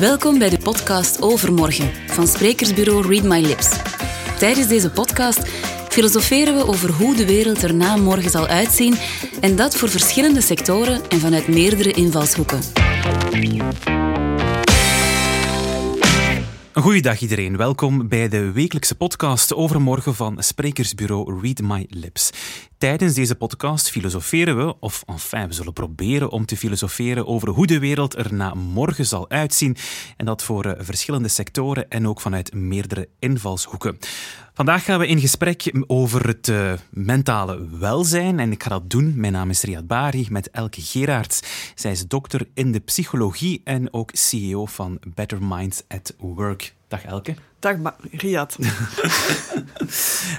Welkom bij de podcast Overmorgen van sprekersbureau Read My Lips. Tijdens deze podcast filosoferen we over hoe de wereld er na morgen zal uitzien en dat voor verschillende sectoren en vanuit meerdere invalshoeken. Goeiedag iedereen, welkom bij de wekelijkse podcast Overmorgen van sprekersbureau Read My Lips. Tijdens deze podcast filosoferen we, of enfin, we zullen proberen om te filosoferen over hoe de wereld er na morgen zal uitzien. En dat voor uh, verschillende sectoren en ook vanuit meerdere invalshoeken. Vandaag gaan we in gesprek over het uh, mentale welzijn. En ik ga dat doen. Mijn naam is Riyad Bari met Elke Gerards. Zij is dokter in de psychologie en ook CEO van Better Minds at Work. Dag Elke. Dag Riyad.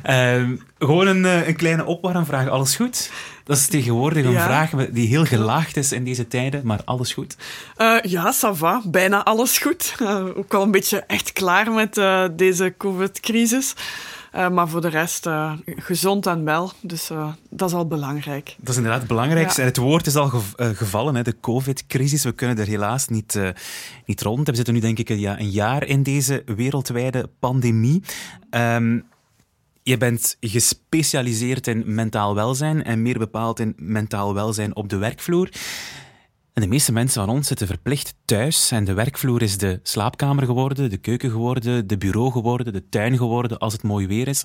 uh, gewoon een, uh, een kleine opwarmvraag. Alles goed? Dat is tegenwoordig een Ja. vraag die heel gelaagd is in deze tijden, maar alles goed? Eh, ja, ça va. Bijna alles goed. Eh, ook wel een beetje echt klaar met eh, deze COVID-crisis. Eh, maar voor de rest eh, gezond en wel. Dus eh, dat is al belangrijk. Dat is inderdaad het belangrijkste. Ja. En het woord is al gev- gevallen, hè, de COVID-crisis. We kunnen er helaas niet, niet rond. We zitten nu denk ik een, ja, een jaar in deze wereldwijde pandemie. Ehm, je bent gespecialiseerd in mentaal welzijn en meer bepaald in mentaal welzijn op de werkvloer. En de meeste mensen van ons zitten verplicht thuis en de werkvloer is de slaapkamer geworden, de keuken geworden, de bureau geworden, de tuin geworden als het mooi weer is.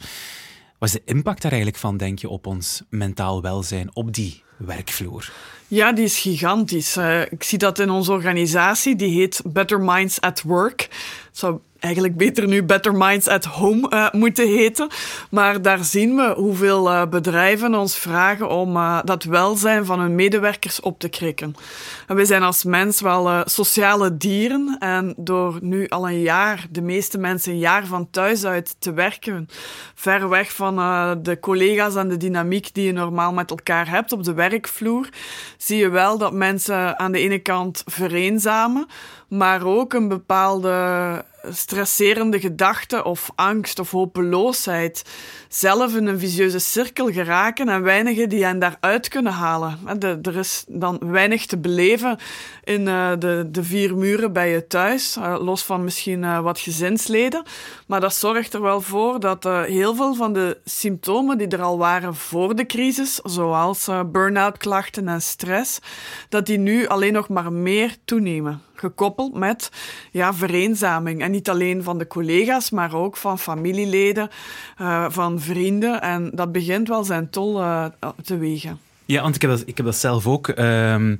Wat is de impact daar eigenlijk van, denk je, op ons mentaal welzijn, op die werkvloer? Ja, die is gigantisch. Eh, ik zie dat in onze organisatie. Die heet Better Minds at Work. Het zou eigenlijk beter nu Better Minds at Home eh, moeten heten. Maar daar zien we hoeveel eh, bedrijven ons vragen om eh, dat welzijn van hun medewerkers op te krikken. En wij zijn als mens wel sociale dieren. En door nu al een jaar, de meeste mensen een jaar van thuis uit te werken, ver weg van de collega's en de dynamiek die je normaal met elkaar hebt op de werkvloer, zie je wel dat mensen aan de ene kant vereenzamen, maar ook een bepaalde stresserende gedachte of angst of hopeloosheid zelf in een visieuze cirkel geraken en weinigen die hen daaruit kunnen halen. Er is dan weinig te beleven in eh, de, de vier muren bij je thuis, eh, los van misschien eh, wat gezinsleden. Maar dat zorgt er wel voor dat heel veel van de symptomen die er al waren voor de crisis, zoals burn-out klachten en stress, dat die nu alleen nog maar meer toenemen. Gekoppeld met ja, vereenzaming. En niet alleen van de collega's, maar ook van familieleden, eh, van vrienden. En dat begint wel zijn tol eh, te wegen. Ja, want ik heb dat, ik heb dat zelf ook ehm,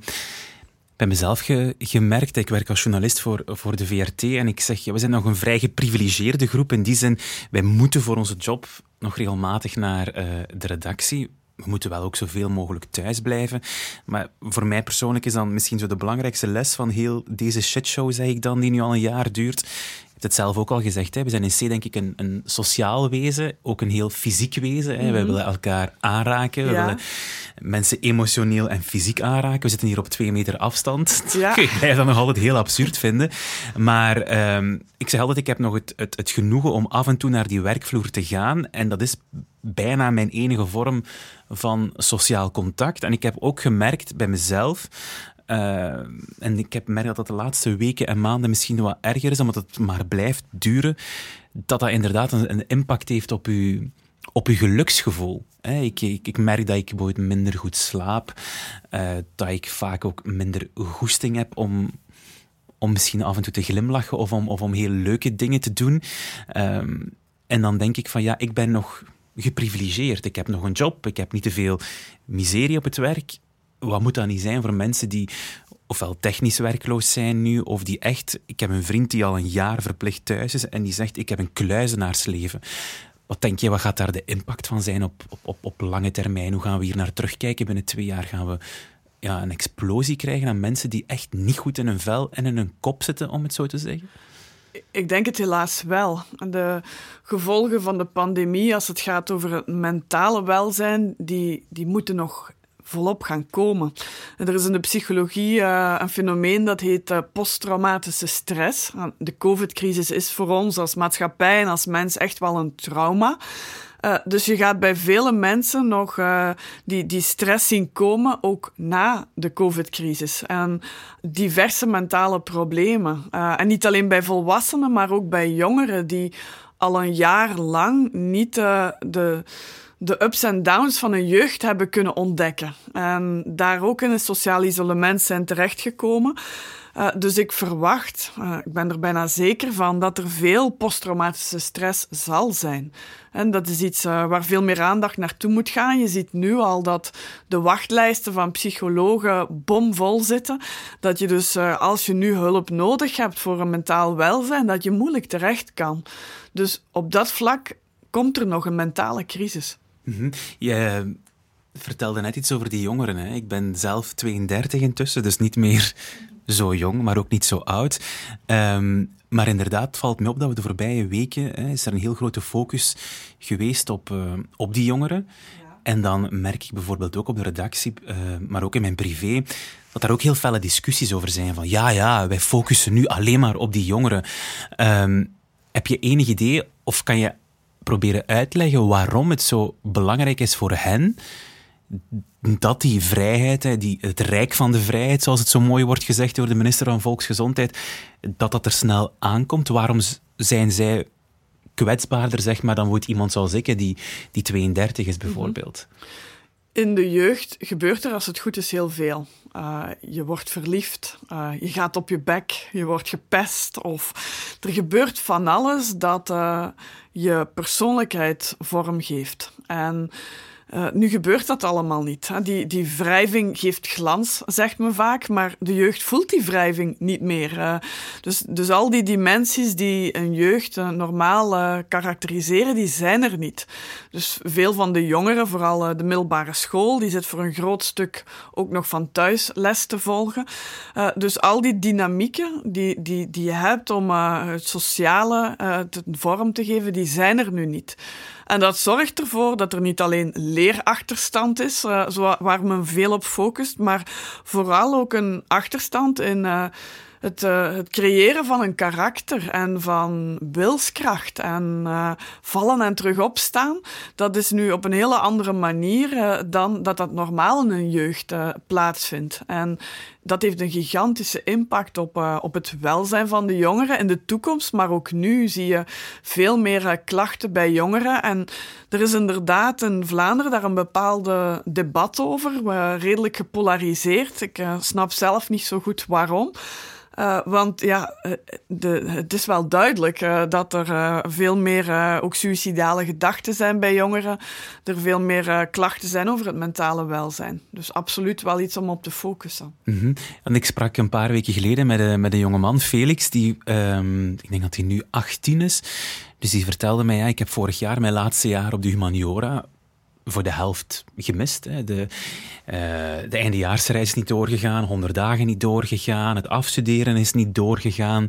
bij mezelf ge- gemerkt. Ik werk als journalist voor, voor de VRT en ik zeg, ja, we zijn nog een vrij geprivilegeerde groep. In die zin, wij moeten voor onze job nog regelmatig naar eh, de redactie. We moeten wel ook zoveel mogelijk thuis blijven. Maar voor mij persoonlijk is dan misschien zo de belangrijkste les van heel deze shitshow, zeg ik dan, die nu al een jaar duurt. Je hebt het zelf ook al gezegd, hè? we zijn in C denk ik een, een sociaal wezen, ook een heel fysiek wezen. Hè? We willen elkaar aanraken, we willen mensen emotioneel en fysiek aanraken. We zitten hier op twee meter afstand. Ja. Ik blijf dat nog altijd heel absurd vinden. Maar ehm, ik zeg altijd, ik heb nog het, het, het genoegen om af en toe naar die werkvloer te gaan. En dat is bijna mijn enige vorm van sociaal contact. En ik heb ook gemerkt bij mezelf... eh, en ik heb gemerkt dat de laatste weken en maanden misschien wat erger is, omdat het maar blijft duren, dat dat inderdaad een, impact heeft op uw, op uw geluksgevoel. Ik, ik, ik merk dat ik bijvoorbeeld minder goed slaap, eh, dat ik vaak ook minder goesting heb om, om misschien af en toe te glimlachen of om, of om heel leuke dingen te doen. Ehm, en dan denk ik van ja, ik ben nog geprivilegeerd. Ik heb nog een job, ik heb niet te veel miserie op het werk. Wat moet dat niet zijn voor mensen die ofwel technisch werkloos zijn nu, of die echt... Ik heb een vriend die al een jaar verplicht thuis is en die zegt, ik heb een kluizenaarsleven. Wat denk je, wat gaat daar de impact van zijn op, op, op, op lange termijn? Hoe gaan we hier naar terugkijken? Binnen twee jaar gaan we ja, een explosie krijgen aan mensen die echt niet goed in hun vel en in hun kop zitten, om het zo te zeggen? Ik denk het helaas wel. De gevolgen van de pandemie, als het gaat over het mentale welzijn, die, die moeten nog volop gaan komen. En er is in de psychologie uh, een fenomeen dat heet uh, posttraumatische stress. De COVID-crisis is voor ons als maatschappij en als mens echt wel een trauma. Uh, dus je gaat bij vele mensen nog uh, die, die stress zien komen, ook na de COVID-crisis. En diverse mentale problemen. Uh, en niet alleen bij volwassenen, maar ook bij jongeren die al een jaar lang niet de de ups en downs van hun jeugd hebben kunnen ontdekken. En daar ook in een sociaal isolement zijn terechtgekomen. Uh, dus ik verwacht, uh, ik ben er bijna zeker van, dat er veel posttraumatische stress zal zijn. En dat is iets uh, waar veel meer aandacht naartoe moet gaan. Je ziet nu al dat de wachtlijsten van psychologen bomvol zitten. Dat je dus, als je nu hulp nodig hebt voor een mentaal welzijn, dat je moeilijk terecht kan. Dus op dat vlak komt er nog een mentale crisis. Mm Je vertelde net iets over die jongeren. Hè? Ik ben zelf 32 intussen, dus niet meer zo jong, maar ook niet zo oud. Um, maar inderdaad valt me op dat we de voorbije weken hè, is er een heel grote focus geweest op, uh, op die jongeren. Ja. En dan merk ik bijvoorbeeld ook op de redactie, uh, maar ook in mijn privé, dat daar ook heel felle discussies over zijn. Van ja, ja, wij focussen nu alleen maar op die jongeren. Um, heb je enig idee of kan je proberen uitleggen waarom het zo belangrijk is voor hen dat die vrijheid, die, het rijk van de vrijheid, zoals het zo mooi wordt gezegd door de minister van Volksgezondheid, dat dat er snel aankomt. Waarom zijn zij kwetsbaarder, zeg maar, dan bijvoorbeeld iemand zoals ik, die, die 32 is bijvoorbeeld? In de jeugd gebeurt er, als het goed is, heel veel. Uh, je wordt verliefd, uh, je gaat op je bek, je wordt gepest. Of er gebeurt van alles dat uh, je persoonlijkheid vorm geeft. En uh, nu gebeurt dat allemaal niet. Hè. Die, die wrijving geeft glans, zegt men vaak, maar de jeugd voelt die wrijving niet meer. Uh, dus, dus al die dimensies die een jeugd uh, normaal karakteriseren, die zijn er niet. Dus veel van de jongeren, vooral de middelbare school, die zit voor een groot stuk ook nog van thuis les te volgen. dus al die dynamieken die, die, die je hebt om het sociale vorm te geven, die zijn er nu niet. En dat zorgt ervoor dat er niet alleen leerachterstand is, uh, waar men veel op focust, maar vooral ook een achterstand in uh, het, uh, het, creëren van een karakter en van wilskracht en uh, vallen en terug opstaan. Dat is nu op een hele andere manier uh, dan dat dat normaal in een jeugd plaatsvindt. En dat heeft een gigantische impact op, op het welzijn van de jongeren in de toekomst. Maar ook nu zie je veel meer klachten bij jongeren. En er is inderdaad in Vlaanderen daar een bepaalde debat over, redelijk gepolariseerd. Ik snap zelf niet zo goed waarom. Uh, want ja, eh, de, het is wel duidelijk uh, dat er veel meer ook suïcidale gedachten zijn bij jongeren. Er veel meer klachten zijn over het mentale welzijn. Dus absoluut wel iets om op te focussen. -hmm. En ik sprak een paar weken geleden met, met een jongeman, Felix, die, um, ik denk dat hij nu 18 is. Dus die vertelde mij, ja, ik heb vorig jaar mijn laatste jaar op de humaniora voor de helft gemist. Hè. De, uh, de eindejaarsreis is niet doorgegaan, 100 dagen niet doorgegaan, het afstuderen is niet doorgegaan.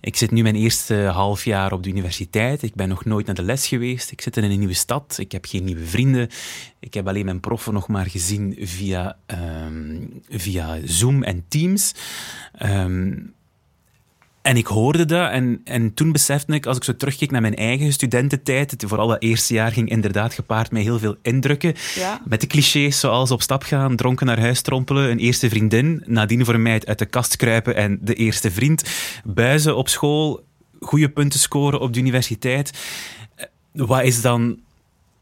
Ik zit nu mijn eerste half jaar op de universiteit. Ik ben nog nooit naar de les geweest. Ik zit in een nieuwe stad. Ik heb geen nieuwe vrienden. Ik heb alleen mijn proffen nog maar gezien via, um, via Zoom en Teams. Um, en ik hoorde dat en, en toen besefte ik, als ik zo terugkeek naar mijn eigen studententijd, het vooral dat eerste jaar ging inderdaad gepaard met heel veel indrukken. Ja. Met de clichés zoals op stap gaan, dronken naar huis trompelen, een eerste vriendin, nadien voor mij uit de kast kruipen en de eerste vriend, buizen op school, goede punten scoren op de universiteit. Eh, wat is dan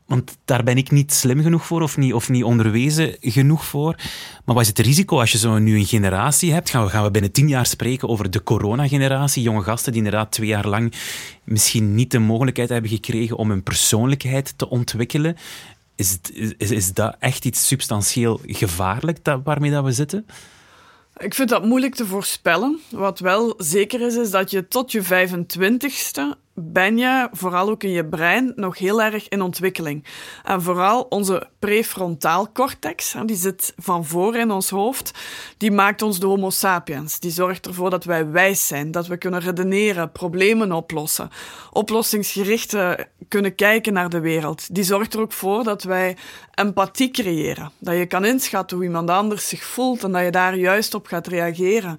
want daar ben ik niet slim genoeg voor of niet, of niet onderwezen genoeg voor. Maar wat is het risico als je zo nu een generatie hebt? Gaan we, gaan we binnen tien jaar spreken over de coronageneratie? Jonge gasten die inderdaad twee jaar lang misschien niet de mogelijkheid hebben gekregen om hun persoonlijkheid te ontwikkelen. Is, is, is dat echt iets substantieel gevaarlijk dat, waarmee dat we zitten? Ik vind dat moeilijk te voorspellen. Wat wel zeker is, is dat je tot je 25ste ben je, vooral ook in je brein, nog heel erg in ontwikkeling. En vooral onze prefrontaal cortex, die zit van voor in ons hoofd, die maakt ons de homo sapiens. Die zorgt ervoor dat wij wijs zijn, dat we kunnen redeneren, problemen oplossen, oplossingsgericht kunnen kijken naar de wereld. Die zorgt er ook voor dat wij empathie creëren. Dat je kan inschatten hoe iemand anders zich voelt en dat je daar juist op gaat reageren.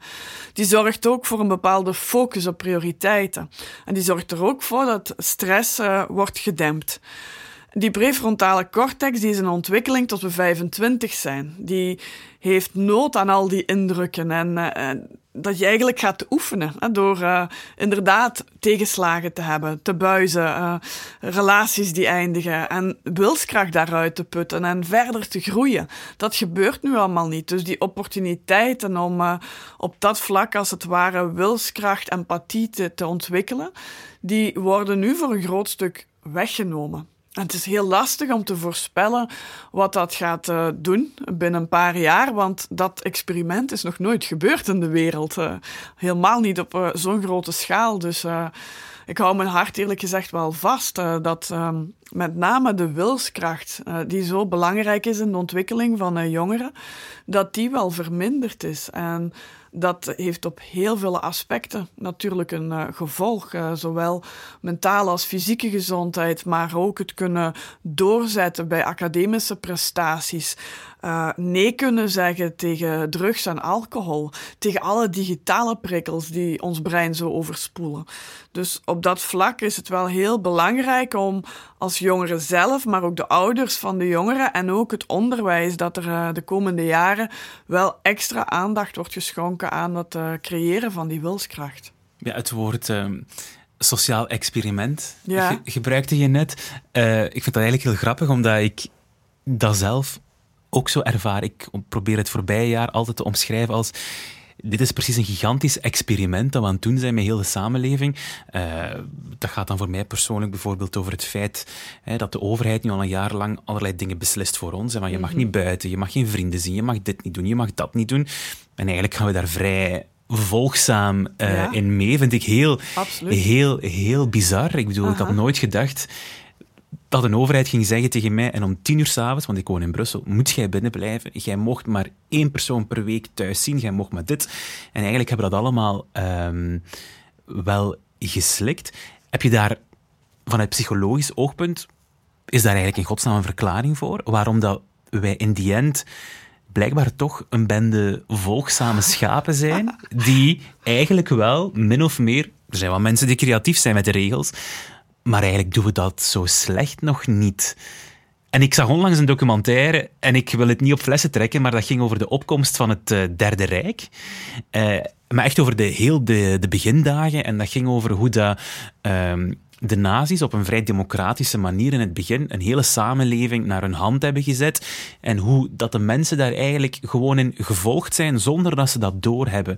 Die zorgt ook voor een bepaalde focus op prioriteiten. En die zorgt er ook voor dat stress uh, wordt gedempt. Die prefrontale cortex die is een ontwikkeling tot we 25 zijn. Die heeft nood aan al die indrukken en uh, dat je eigenlijk gaat oefenen hè, door uh, inderdaad tegenslagen te hebben, te buizen, uh, relaties die eindigen en wilskracht daaruit te putten en verder te groeien. Dat gebeurt nu allemaal niet. Dus die opportuniteiten om op dat vlak als het ware wilskracht, empathie te, te ontwikkelen, die worden nu voor een groot stuk weggenomen. Het is heel lastig om te voorspellen wat dat gaat uh, doen binnen een paar jaar, want dat experiment is nog nooit gebeurd in de wereld. Uh, helemaal niet op uh, zo'n grote schaal. Dus ik hou mijn hart eerlijk gezegd wel vast dat ehm, met name de wilskracht, die zo belangrijk is in de ontwikkeling van jongeren, dat die wel verminderd is. En dat heeft op heel veel aspecten natuurlijk een uh, gevolg. Uh, zowel mentale als fysieke gezondheid, maar ook het kunnen doorzetten bij academische prestaties. Uh, nee kunnen zeggen tegen drugs en alcohol, tegen alle digitale prikkels die ons brein zo overspoelen. Dus op dat vlak is het wel heel belangrijk om als jongeren zelf, maar ook de ouders van de jongeren en ook het onderwijs, dat er de komende jaren wel extra aandacht wordt geschonken aan het uh, creëren van die wilskracht. Ja, het woord uh, sociaal experiment ja. gebruikte je net. Uh, ik vind dat eigenlijk heel grappig, omdat ik dat zelf ook zo ervaar. Ik probeer het voorbije jaar altijd te omschrijven als dit is precies een gigantisch experiment dat we aan het doen zijn met heel de samenleving. Uh, dat gaat dan voor mij persoonlijk bijvoorbeeld over het feit hè, dat de overheid nu al een jaar lang allerlei dingen beslist voor ons. Van je mag mhm. niet buiten, je mag geen vrienden zien, je mag dit niet doen, je mag dat niet doen. En eigenlijk gaan we daar vrij volgzaam uh, ja. in mee. Vind ik heel, heel, heel bizar. Ik bedoel, Aha. ik had nooit gedacht dat een overheid ging zeggen tegen mij, en om tien uur s'avonds, want ik woon in Brussel, moet jij binnen blijven. Jij mocht maar één persoon per week thuis zien, jij mocht maar dit. En eigenlijk hebben we dat allemaal um, wel geslikt. Heb je daar vanuit psychologisch oogpunt, is daar eigenlijk in godsnaam een verklaring voor? Waarom dat wij in die end blijkbaar toch een bende volgzame schapen zijn, die eigenlijk wel min of meer... Er zijn wel mensen die creatief zijn met de regels, maar eigenlijk doen we dat zo slecht nog niet. En ik zag onlangs een documentaire, en ik wil het niet op flessen trekken, maar dat ging over de opkomst van het uh, Derde Rijk. Uh, maar echt over de, heel de, begindagen. En dat ging over hoe dat, uh, de nazi's op een vrij democratische manier in het begin een hele samenleving naar hun hand hebben gezet. En hoe dat de mensen daar eigenlijk gewoon in gevolgd zijn zonder dat ze dat doorhebben.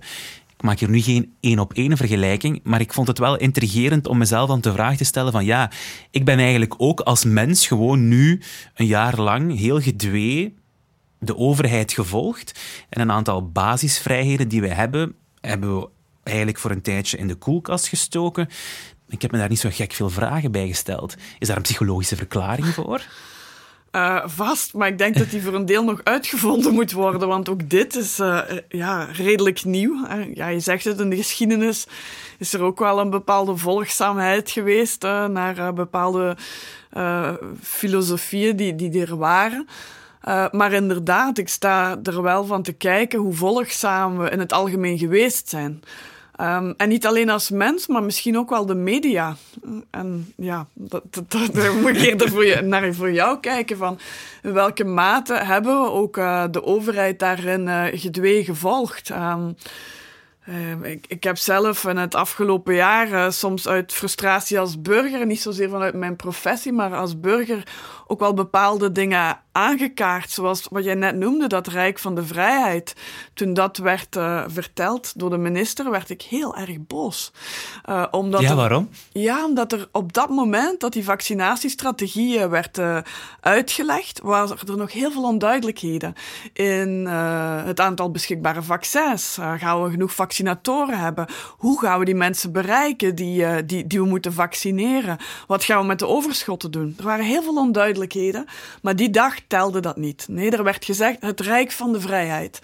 Ik maak hier nu geen één op één vergelijking, maar ik vond het wel intrigerend om mezelf aan de vraag te stellen van ja, ik ben eigenlijk ook als mens gewoon nu een jaar lang heel gedwee de overheid gevolgd en een aantal basisvrijheden die we hebben, hebben we eigenlijk voor een tijdje in de koelkast gestoken. Ik heb me daar niet zo gek veel vragen bij gesteld. Is daar een psychologische verklaring voor? Uh, vast, maar ik denk dat die voor een deel nog uitgevonden moet worden, want ook dit is uh, ja, redelijk nieuw. Ja, je zegt het, in de geschiedenis is er ook wel een bepaalde volgzaamheid geweest naar bepaalde filosofieën die, die er waren. maar inderdaad, ik sta er wel van te kijken hoe volgzaam we in het algemeen geweest zijn. Um, en niet alleen als mens, maar misschien ook wel de media. En ja, dat, dat, moet ik eerder voor, je, naar voor jou kijken. Van in welke mate hebben we ook uh, de overheid daarin uh, gedwee gevolgd? Um, uh, ik, ik, heb zelf in het afgelopen jaar soms uit frustratie als burger, niet zozeer vanuit mijn professie, maar als burger ook wel bepaalde dingen aangekaart. Zoals wat jij net noemde, dat Rijk van de Vrijheid. Toen dat werd uh, verteld door de minister, werd ik heel erg boos. Uh, omdat ja, waarom? Er, ja, omdat er op dat moment dat die vaccinatiestrategie werd uh, uitgelegd, waren er nog heel veel onduidelijkheden in het aantal beschikbare vaccins. gaan we genoeg vaccinatoren hebben? Hoe gaan we die mensen bereiken die, die, die we moeten vaccineren? Wat gaan we met de overschotten doen? Er waren heel veel onduidelijkheden maar die dag telde dat niet. Nee, er werd gezegd het Rijk van de Vrijheid.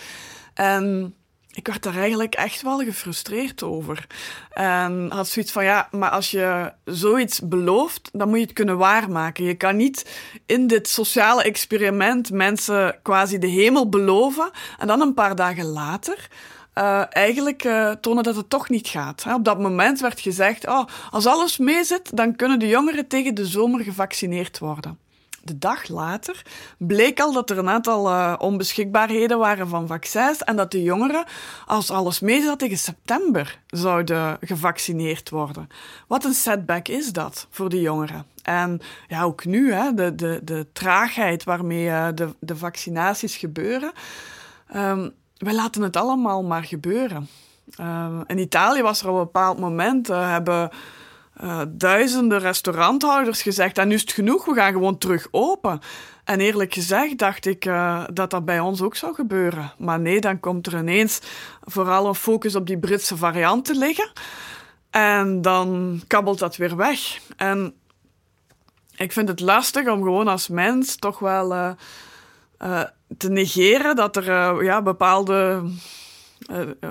En ik werd daar eigenlijk echt wel gefrustreerd over. En had zoiets van, ja, maar als je zoiets belooft, dan moet je het kunnen waarmaken. Je kan niet in dit sociale experiment mensen quasi de hemel beloven en dan een paar dagen later uh, eigenlijk uh, tonen dat het toch niet gaat. Op dat moment werd gezegd, oh, als alles meezit, dan kunnen de jongeren tegen de zomer gevaccineerd worden. De dag later bleek al dat er een aantal uh, onbeschikbaarheden waren van vaccins en dat de jongeren, als alles mee zat, tegen september zouden gevaccineerd worden. Wat een setback is dat voor die jongeren. En ja, ook nu, hè, de, de, de traagheid waarmee uh, de, de vaccinaties gebeuren. Um, wij laten het allemaal maar gebeuren. Uh, in Italië was er op een bepaald moment, uh, hebben uh, duizenden restauranthouders gezegd, en nu is het genoeg, we gaan gewoon terug open. En eerlijk gezegd dacht ik uh, dat dat bij ons ook zou gebeuren. Maar nee, dan komt er ineens vooral een focus op die Britse variant te liggen. En dan kabbelt dat weer weg. En ik vind het lastig om gewoon als mens toch wel uh, te negeren dat er ja, bepaalde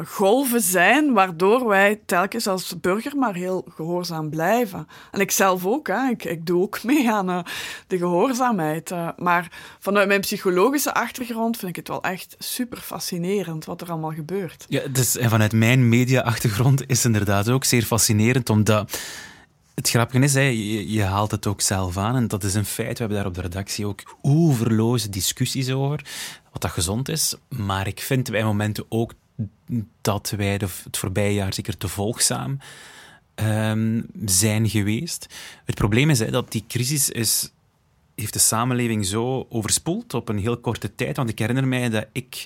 golven zijn waardoor wij telkens als burger maar heel gehoorzaam blijven. En ik zelf ook, hè. Ik, ik doe ook mee aan uh, de gehoorzaamheid. Maar vanuit mijn psychologische achtergrond vind ik het wel echt super fascinerend wat er allemaal gebeurt. Ja, dus, en vanuit mijn media-achtergrond is inderdaad ook zeer fascinerend, omdat het grappige is, hè, je, je, haalt het ook zelf aan en dat is een feit. We hebben daar op de redactie ook oeverloze discussies over, wat dat gezond is. Maar ik vind bij momenten ook dat wij de, het voorbije jaar zeker te volgzaam um, zijn geweest. Het probleem is dat die crisis is, heeft de samenleving zo overspoeld op een heel korte tijd. Want ik herinner mij dat ik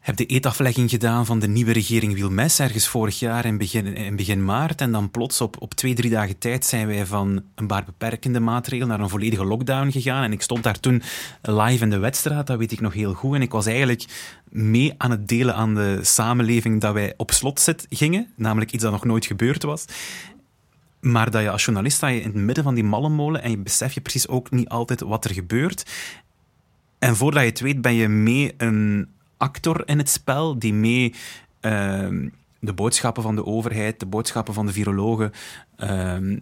heb de eetaflegging gedaan van de nieuwe regering Wilmes ergens vorig jaar in begin, in begin maart. En dan plots op, op twee, drie dagen tijd zijn wij van een paar beperkende maatregelen naar een volledige lockdown gegaan. En ik stond daar toen live in de wedstrijd, dat weet ik nog heel goed. En ik was eigenlijk mee aan het delen aan de samenleving dat wij op slot zit, gingen. Namelijk iets dat nog nooit gebeurd was. Maar dat je als journalist sta je in het midden van die mallenmolen en je besef je precies ook niet altijd wat er gebeurt. En voordat je het weet ben je mee een actor in het spel die mee uh, de boodschappen van de overheid, de boodschappen van de virologen uh,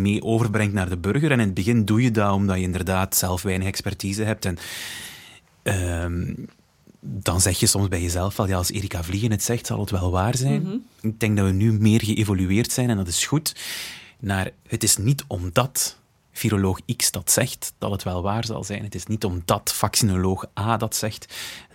mee overbrengt naar de burger. En in het begin doe je dat omdat je inderdaad zelf weinig expertise hebt. En uh, dan zeg je soms bij jezelf wel, ja, als Erika Vliegen het zegt, zal het wel waar zijn. Mm -hmm. Ik denk dat we nu meer geëvolueerd zijn en dat is goed. Naar, het is niet omdat viroloog X dat zegt, dat het wel waar zal zijn. Het is niet omdat vaccinoloog A dat zegt,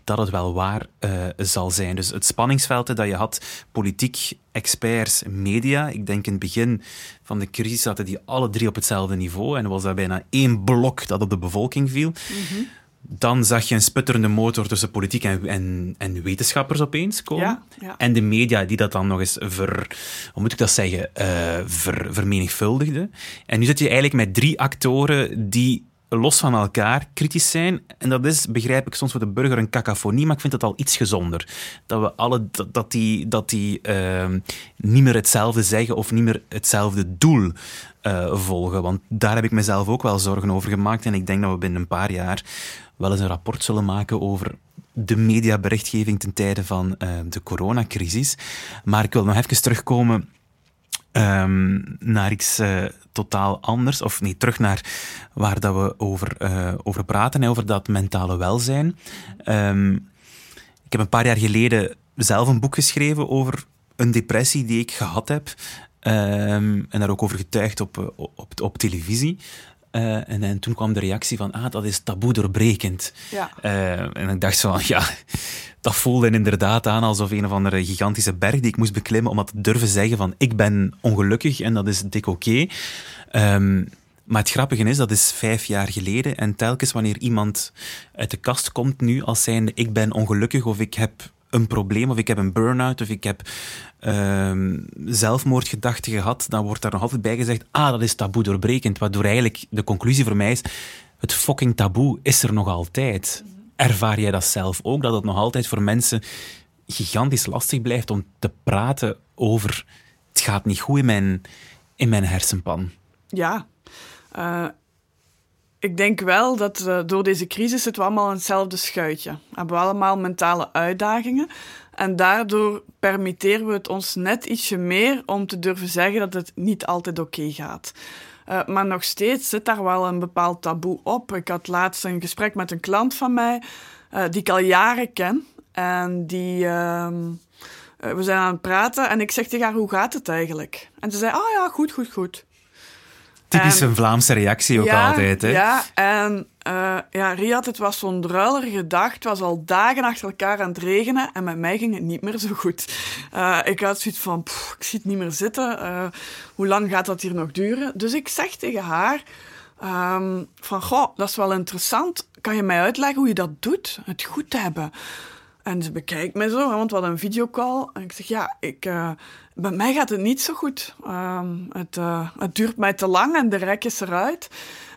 dat het wel waar uh, zal zijn. Dus het spanningsveld dat je had, politiek, experts, media. Ik denk in het begin van de crisis zaten die alle drie op hetzelfde niveau en was dat bijna één blok dat op de bevolking viel. Mm -hmm. Dan zag je een sputterende motor tussen politiek en, en, en wetenschappers opeens komen. Ja, ja. En de media die dat dan nog eens ver, hoe moet ik dat zeggen, uh, ver, vermenigvuldigden. En nu zit je eigenlijk met drie actoren die los van elkaar kritisch zijn. En dat is, begrijp ik, soms voor de burger een cacophonie, maar ik vind het al iets gezonder. Dat we alle, dat, die, dat die uh, niet meer hetzelfde zeggen of niet meer hetzelfde doel uh, volgen. Want daar heb ik mezelf ook wel zorgen over gemaakt. En ik denk dat we binnen een paar jaar wel eens een rapport zullen maken over de mediaberichtgeving ten tijde van uh, de coronacrisis. Maar ik wil nog even terugkomen um, naar iets uh, totaal anders. Of nee, terug naar waar dat we over, uh, over praten, over dat mentale welzijn. Um, ik heb een paar jaar geleden zelf een boek geschreven over een depressie die ik gehad heb. Um, en daar ook over getuigd op, op, op televisie. Uh, en, en, toen kwam de reactie van, ah, dat is taboe doorbrekend. Ja. Uh, en ik dacht zo van, ja, dat voelde inderdaad aan alsof een of andere gigantische berg die ik moest beklimmen om dat te durven zeggen van, ik ben ongelukkig en dat is dik oké. Okay. Um, maar het grappige is, dat is vijf jaar geleden en telkens wanneer iemand uit de kast komt nu als zijnde, ik ben ongelukkig of ik heb een probleem, of ik heb een burn-out, of ik heb uh, zelfmoordgedachten gehad, dan wordt daar nog altijd bij gezegd, ah, dat is taboe doorbrekend. Waardoor eigenlijk de conclusie voor mij is, het fucking taboe is er nog altijd. Ervaar jij dat zelf ook, dat het nog altijd voor mensen gigantisch lastig blijft om te praten over, het gaat niet goed in mijn, in mijn hersenpan? Ja, uh, ik denk wel dat uh, door deze crisis zitten we allemaal in hetzelfde schuitje. We hebben allemaal mentale uitdagingen. En daardoor permitteren we het ons net ietsje meer om te durven zeggen dat het niet altijd oké gaat. Uh, maar nog steeds zit daar wel een bepaald taboe op. Ik had laatst een gesprek met een klant van mij, uh, die ik al jaren ken. En die. Uh, we zijn aan het praten en ik zeg tegen haar: hoe gaat het eigenlijk? En ze zei: oh ja, goed, goed, goed. Typische en, Vlaamse reactie ook ja, altijd. Hè? Ja, en uh, ja, Riyad, het was zo'n druilerige dag. Het was al dagen achter elkaar aan het regenen en met mij ging het niet meer zo goed. Uh, ik had zoiets van, pff, ik zie het niet meer zitten. Uh, hoe lang gaat dat hier nog duren? Dus ik zeg tegen haar um, van, goh, dat is wel interessant. Kan je mij uitleggen hoe je dat doet? Het goed hebben. En ze bekijkt mij zo, want we hadden een videocall. En ik zeg, ja, ik, uh, bij mij gaat het niet zo goed. Um, het, uh, het duurt mij te lang en de rek is eruit.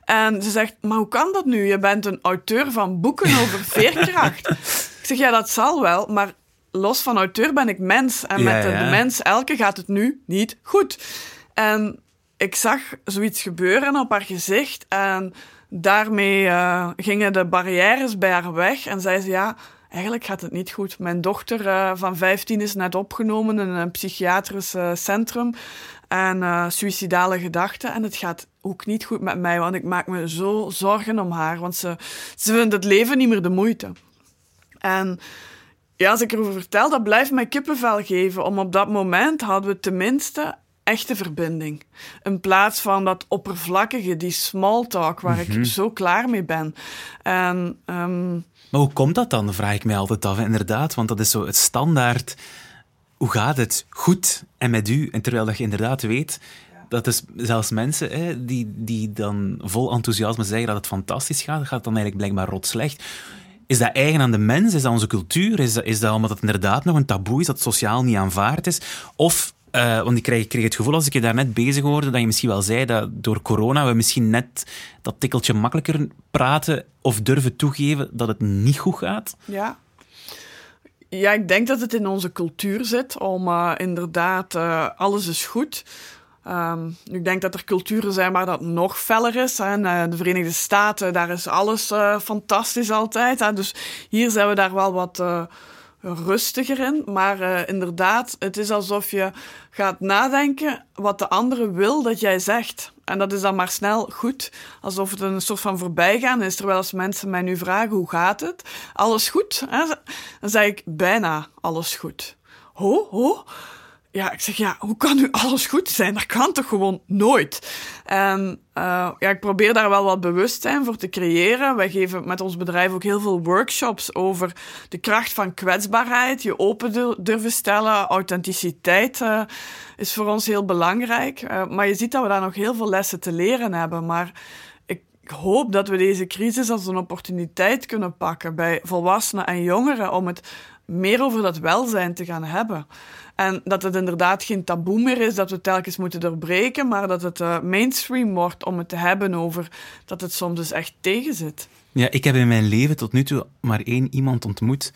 En ze zegt, maar hoe kan dat nu? Je bent een auteur van boeken over veerkracht. ik zeg, ja, dat zal wel, maar los van auteur ben ik mens. En met ja. de mens elke gaat het nu niet goed. En ik zag zoiets gebeuren op haar gezicht en daarmee uh, gingen de barrières bij haar weg en zei ze, ja eigenlijk gaat het niet goed. Mijn dochter uh, van 15 is net opgenomen in een psychiatrisch uh, centrum. En uh, suïcidale gedachten. En het gaat ook niet goed met mij, want ik maak me zo zorgen om haar. Want ze, ze vindt het leven niet meer de moeite. En ja, als ik erover vertel, dat blijft mij kippenvel geven. Om op dat moment hadden we tenminste echte verbinding. In plaats van dat oppervlakkige, die small talk, waar ik Mhm. zo klaar mee ben. En um, Maar hoe komt dat dan, vraag ik mij altijd af. Inderdaad, want dat is zo het standaard. Hoe gaat het? Goed. En met u. En terwijl dat je inderdaad weet, dat is zelfs mensen hè, die, die dan vol enthousiasme zeggen dat het fantastisch gaat, gaat dan eigenlijk blijkbaar rot slecht. Is dat eigen aan de mens? Is dat onze cultuur? Is dat, is dat omdat het inderdaad nog een taboe is, dat sociaal niet aanvaard is? Of uh, want ik kreeg, kreeg, het gevoel als ik je daar net bezig hoorde, dat je misschien wel zei dat door corona we misschien net dat tikkeltje makkelijker praten of durven toegeven dat het niet goed gaat. Ja. Ja, ik denk dat het in onze cultuur zit om uh, inderdaad, uh, alles is goed. Um, ik denk dat er culturen zijn waar dat nog feller is. Uh, de Verenigde Staten, daar is alles fantastisch altijd. Hè. Dus hier zijn we daar wel wat rustiger in. Maar uh, inderdaad, het is alsof je gaat nadenken wat de andere wil dat jij zegt. En dat is dan maar snel goed. Alsof het een soort van voorbijgaan is. Terwijl als mensen mij nu vragen, hoe gaat het? Alles goed? Hè? Dan zeg ik, bijna alles goed. Ho, ho? Ja, ik zeg, ja, hoe kan nu alles goed zijn? Dat kan toch gewoon nooit? En uh, ja, ik probeer daar wel wat bewustzijn voor te creëren. Wij geven met ons bedrijf ook heel veel workshops over de kracht van kwetsbaarheid, je open durven stellen, authenticiteit uh, is voor ons heel belangrijk. Uh, maar je ziet dat we daar nog heel veel lessen te leren hebben. Maar ik hoop dat we deze crisis als een opportuniteit kunnen pakken bij volwassenen en jongeren om het meer over dat welzijn te gaan hebben. En dat het inderdaad geen taboe meer is, dat we telkens moeten doorbreken, maar dat het uh, mainstream wordt om het te hebben over dat het soms dus echt tegenzit. Ja, ik heb in mijn leven tot nu toe maar één iemand ontmoet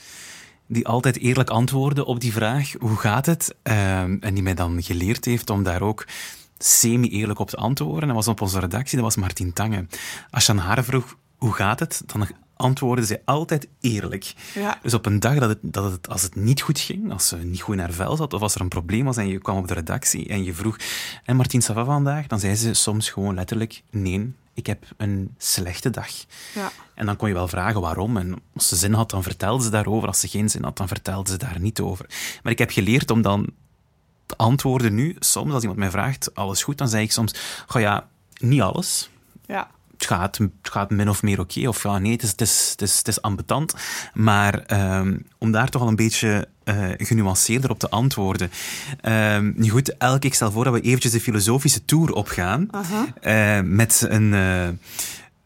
die altijd eerlijk antwoordde op die vraag, hoe gaat het? Uh, en die mij dan geleerd heeft om daar ook semi-eerlijk op te antwoorden. Dat was op onze redactie, dat was Martin Tange. Als je aan haar vroeg, hoe gaat het? Dan antwoordde zij altijd eerlijk. Ja. Dus op een dag dat het, dat het, als het niet goed ging, als ze niet goed in haar vel zat, of als er een probleem was en je kwam op de redactie en je vroeg, en Martien Sava vandaag, dan zei ze soms gewoon letterlijk, nee, ik heb een slechte dag. Ja. En dan kon je wel vragen waarom. En als ze zin had, dan vertelde ze daarover. Als ze geen zin had, dan vertelde ze daar niet over. Maar ik heb geleerd om dan te antwoorden nu. Soms, als iemand mij vraagt, alles goed, dan zeg ik soms, goh ja, niet alles. Ja het gaat, het gaat min of meer oké. Okay. Of ja, nee, het is, het is, het is, het is ambetant. Maar um, om daar toch al een beetje uh, genuanceerder op te antwoorden. Um, nu goed, elke, ik stel voor dat we eventjes de filosofische tour opgaan. Uh -huh. uh, met een... Uh,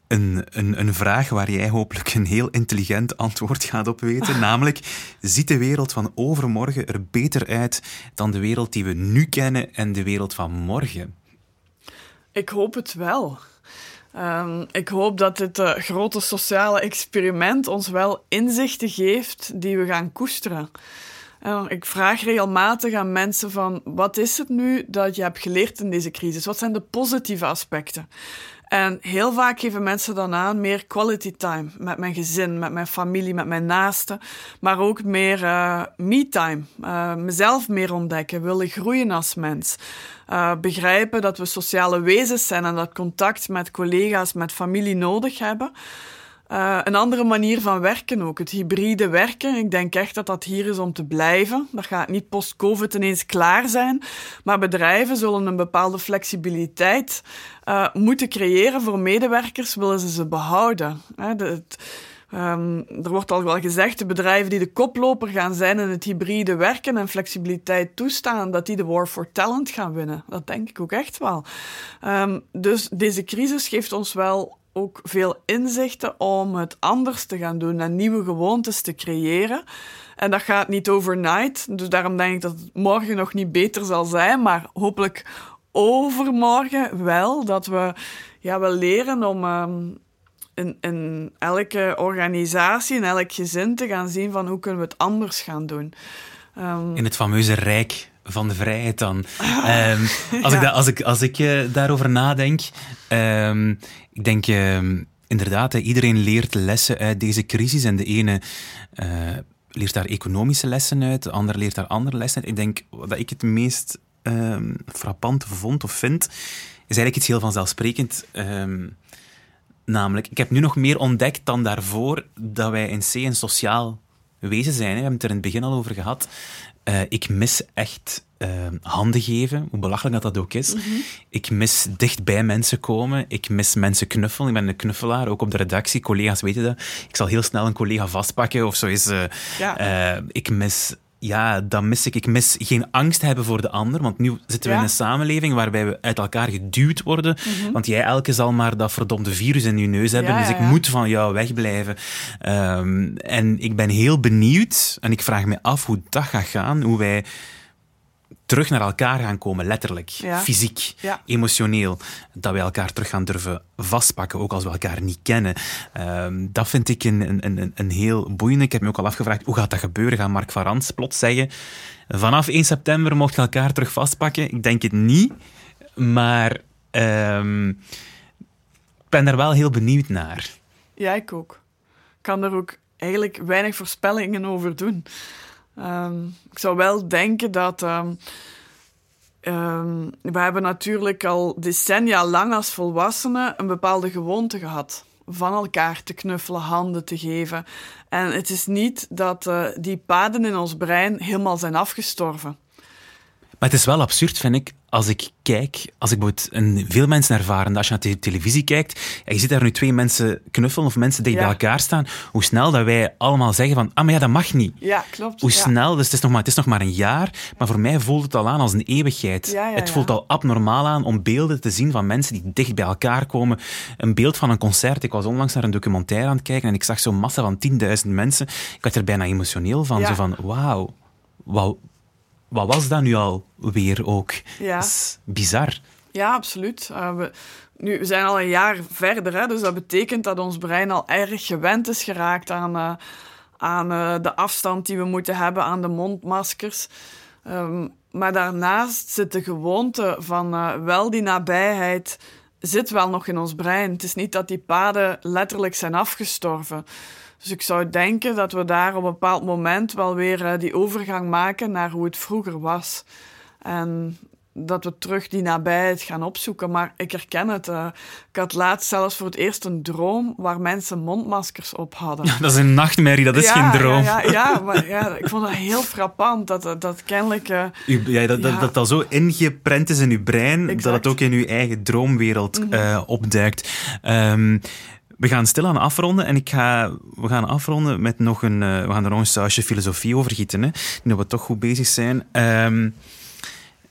een, een, een, vraag waar jij hopelijk een heel intelligent antwoord gaat op weten. Namelijk, ziet de wereld van overmorgen er beter uit dan de wereld die we nu kennen en de wereld van morgen? Ik hoop het wel. Um, ik hoop dat dit uh, grote sociale experiment ons wel inzichten geeft die we gaan koesteren. Uh, ik vraag regelmatig aan mensen van wat is het nu dat je hebt geleerd in deze crisis? Wat zijn de positieve aspecten? En heel vaak geven mensen dan aan meer quality time met mijn gezin, met mijn familie, met mijn naasten. Maar ook meer uh, me-time. Uh, mezelf meer ontdekken, willen groeien als mens. Uh, begrijpen dat we sociale wezens zijn en dat contact met collega's, met familie nodig hebben. Uh, een andere manier van werken ook, het hybride werken. Ik denk echt dat dat hier is om te blijven. Dat gaat niet post-COVID ineens klaar zijn. Maar bedrijven zullen een bepaalde flexibiliteit uh, moeten creëren voor medewerkers, willen ze ze behouden. de, het, Um, er wordt al wel gezegd, de bedrijven die de koploper gaan zijn in het hybride werken en flexibiliteit toestaan, dat die de war for talent gaan winnen. Dat denk ik ook echt wel. Um, dus deze crisis geeft ons wel ook veel inzichten om het anders te gaan doen en nieuwe gewoontes te creëren. En dat gaat niet overnight, dus daarom denk ik dat het morgen nog niet beter zal zijn, maar hopelijk overmorgen wel, dat we, ja, we leren om um, in, in elke organisatie, in elk gezin te gaan zien van hoe kunnen we het anders gaan doen. Um, in het fameuze rijk van de vrijheid dan. um, als, ik da, als ik, als ik uh, daarover nadenk, um, ik denk inderdaad, iedereen leert lessen uit deze crisis en de ene uh, leert daar economische lessen uit, de ander leert daar andere lessen uit. Ik denk dat ik het meest frappant vond of vind, is eigenlijk iets heel vanzelfsprekend. Namelijk, ik heb nu nog meer ontdekt dan daarvoor dat wij in C een sociaal wezen zijn. We hebben het er in het begin al over gehad. Uh, ik mis echt uh, handen geven, hoe belachelijk dat dat ook is. Mm -hmm. Ik mis dicht bij mensen komen. Ik mis mensen knuffelen. Ik ben een knuffelaar, ook op de redactie. Collega's weten dat. Ik zal heel snel een collega vastpakken of zo is. Uh, ja. ik mis ja, dan mis ik. Ik mis geen angst hebben voor de ander. Want nu zitten we in een samenleving waarbij we uit elkaar geduwd worden. Mhm. Want jij elke zal maar dat verdomde virus in je neus hebben. dus ik moet van jou wegblijven. Um, en ik ben heel benieuwd. En ik vraag me af hoe dat gaat gaan. Hoe wij terug naar elkaar gaan komen, letterlijk, fysiek, emotioneel. Dat we elkaar terug gaan durven vastpakken, ook als we elkaar niet kennen. Um, dat vind ik een, een, een, heel boeiende. Ik heb me ook al afgevraagd, hoe gaat dat gebeuren? Gaat Mark van Rans plots zeggen, vanaf 1 september mocht je elkaar terug vastpakken? Ik denk het niet, maar um, ik ben daar wel heel benieuwd naar. Ja, ik ook. Ik kan er ook eigenlijk weinig voorspellingen over doen. Um, ik zou wel denken dat. Um, um, we hebben natuurlijk al decennia lang als volwassenen een bepaalde gewoonte gehad. Van elkaar te knuffelen, handen te geven. En het is niet dat uh, die paden in ons brein helemaal zijn afgestorven. Maar het is wel absurd, vind ik, als ik kijk, als ik bijvoorbeeld, veel mensen ervaren dat als je naar de televisie kijkt en je ziet daar nu twee mensen knuffelen of mensen die bij elkaar staan, hoe snel dat wij allemaal zeggen van, ah, maar ja, dat mag niet. Ja, klopt. Hoe snel, dus het is, nog maar, het is nog maar een jaar, maar voor mij voelt het al aan als een eeuwigheid. het voelt al abnormaal aan om beelden te zien van mensen die dicht bij elkaar komen. Een beeld van een concert. Ik was onlangs naar een documentaire aan het kijken en ik zag zo'n massa van 10.000 mensen. Ik werd er bijna emotioneel van. Zo van, wauw, wauw, wat was dat nu al weer ook? Ja. Dat is bizar. Ja, absoluut. Uh, we, nu, we zijn al een jaar verder, hè, dus dat betekent dat ons brein al erg gewend is geraakt aan, uh, aan uh, de afstand die we moeten hebben, aan de mondmaskers. Um, maar daarnaast zit de gewoonte van wel die nabijheid zit wel nog in ons brein. Het is niet dat die paden letterlijk zijn afgestorven. Dus ik zou denken dat we daar op een bepaald moment wel weer uh, die overgang maken naar hoe het vroeger was. En dat we terug die nabijheid gaan opzoeken. Maar ik herken het. Uh, ik had laatst zelfs voor het eerst een droom waar mensen mondmaskers op hadden. Ja, dat is een nachtmerrie, dat is geen droom. Ja, ja, ja, maar ja, ik vond dat heel frappant. Dat, dat kennelijk... Uh, ja, dat, dat, dat dat zo ingeprent is in uw brein, exact. dat het ook in uw eigen droomwereld mm -hmm. opduikt. Um, we gaan stilaan afronden en ik ga, we gaan afronden met nog een, uh, we gaan er nog een sausje filosofie over gieten. Hè, dat we toch goed bezig zijn. Um,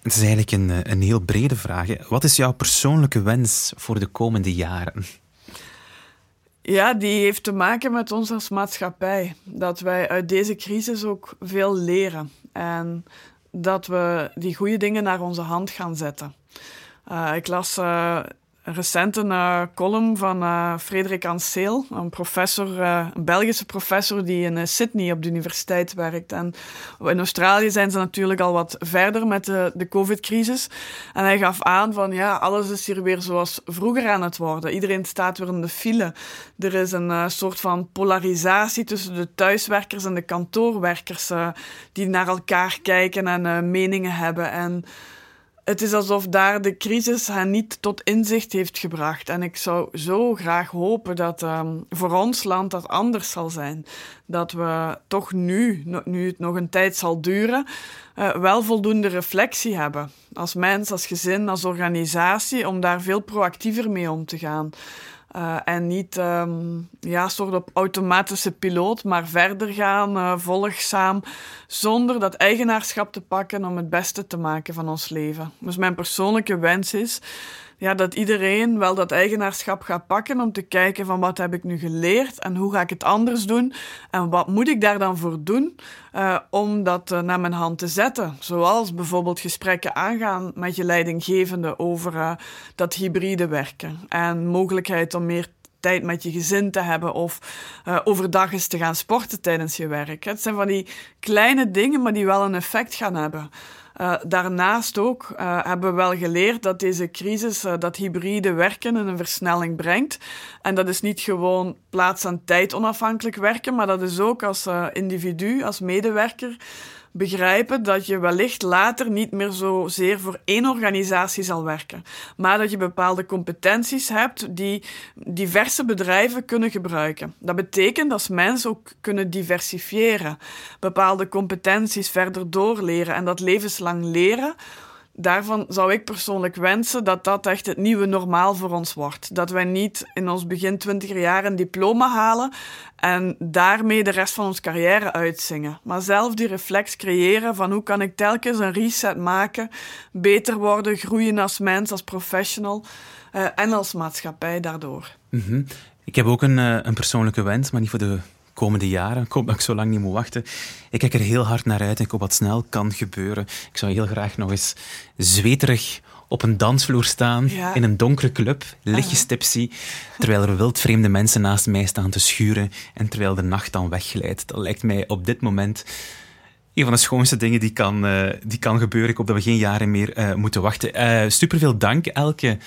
het is eigenlijk een, eh, een heel brede vraag. Wat is jouw persoonlijke wens voor de komende jaren? Ja, die heeft te maken met ons als maatschappij. Dat wij uit deze crisis ook veel leren. En dat we die goede dingen naar onze hand gaan zetten. Uh, ik las recent een uh, column van uh, Frederik Anseel, een professor, uh, een Belgische professor die in Sydney op de universiteit werkt. En in Australië zijn ze natuurlijk al wat verder met de, de COVID-crisis. En hij gaf aan van ja, alles is hier weer zoals vroeger aan het worden. Iedereen staat weer in de file. Er is een soort van polarisatie tussen de thuiswerkers en de kantoorwerkers die naar elkaar kijken en meningen hebben. En het is alsof daar de crisis hen niet tot inzicht heeft gebracht. En ik zou zo graag hopen dat um, voor ons land dat anders zal zijn. Dat we toch nu, nu het nog een tijd zal duren, uh, wel voldoende reflectie hebben. Als mens, als gezin, als organisatie, om daar veel proactiever mee om te gaan. Uh, en niet um, ja, soort op automatische piloot, maar verder gaan, uh, volgzaam, zonder dat eigenaarschap te pakken om het beste te maken van ons leven. Dus mijn persoonlijke wens is ja, dat iedereen wel dat eigenaarschap gaat pakken om te kijken van wat heb ik nu geleerd en hoe ga ik het anders doen en wat moet ik daar dan voor doen uh, om dat uh, naar mijn hand te zetten. Zoals bijvoorbeeld gesprekken aangaan met je leidinggevende over uh, dat hybride werken en mogelijkheid om meer tijd met je gezin te hebben of overdag eens te gaan sporten tijdens je werk. Het zijn van die kleine dingen, maar die wel een effect gaan hebben. Uh, daarnaast ook uh, hebben we wel geleerd dat deze crisis uh, dat hybride werken een versnelling brengt. En dat is niet gewoon plaats- en tijd onafhankelijk werken, maar dat is ook als individu, als medewerker begrijpen dat je wellicht later niet meer zozeer voor één organisatie zal werken, maar dat je bepaalde competenties hebt die diverse bedrijven kunnen gebruiken. Dat betekent dat mensen ook kunnen diversifiëren, bepaalde competenties verder doorleren en dat levenslang leren daarvan zou ik persoonlijk wensen dat dat echt het nieuwe normaal voor ons wordt. Dat wij niet in ons begin twintiger jaar een diploma halen en daarmee de rest van onze carrière uitzingen. Maar zelf die reflex creëren van hoe kan ik telkens een reset maken, beter worden, groeien als mens, als professional uh, en als maatschappij daardoor. -hmm. Ik heb ook een, uh, een persoonlijke wens, maar niet voor de komende jaren. Ik hoop dat ik zo lang niet moet wachten. Ik kijk er heel hard naar uit en ik hoop dat snel kan gebeuren. Ik zou heel graag nog eens zweterig op een dansvloer staan, ja. in een donkere club, lichtjes tipsy, terwijl er wildvreemde mensen naast mij staan te schuren en terwijl de nacht dan wegglijdt. Dat lijkt mij op dit moment een van de schoonste dingen die kan, uh, die kan gebeuren. Ik hoop dat we geen jaren meer uh, moeten wachten. Uh, superveel dank, Elke,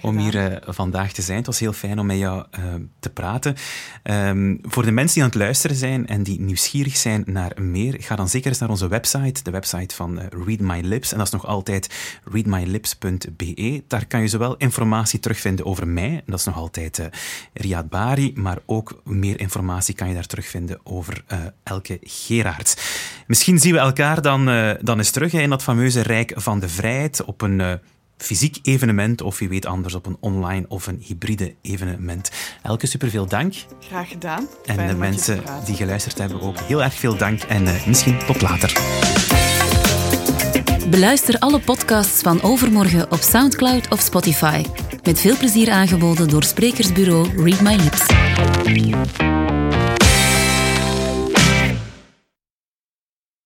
om hier vandaag te zijn. Het was heel fijn om met jou te praten. Um, voor de mensen die aan het luisteren zijn en die nieuwsgierig zijn naar meer, ga dan zeker eens naar onze website, de website van Read My Lips. En dat is nog altijd readmylips.be. Daar kan je zowel informatie terugvinden over mij, dat is nog altijd Riyad Bari, maar ook meer informatie kan je daar terugvinden over Elke Gerards. Misschien zien we elkaar dan, uh, dan eens terug hè, in dat fameuze Rijk van de Vrijheid op een uh, fysiek evenement of wie weet anders op een online of een hybride evenement. Elke superveel dank. Graag gedaan. En Fijn de mensen die geluisterd hebben ook heel erg veel dank en uh, misschien tot later. Beluister alle podcasts van Overmorgen op Soundcloud of Spotify. Met veel plezier aangeboden door sprekersbureau Read My Lips.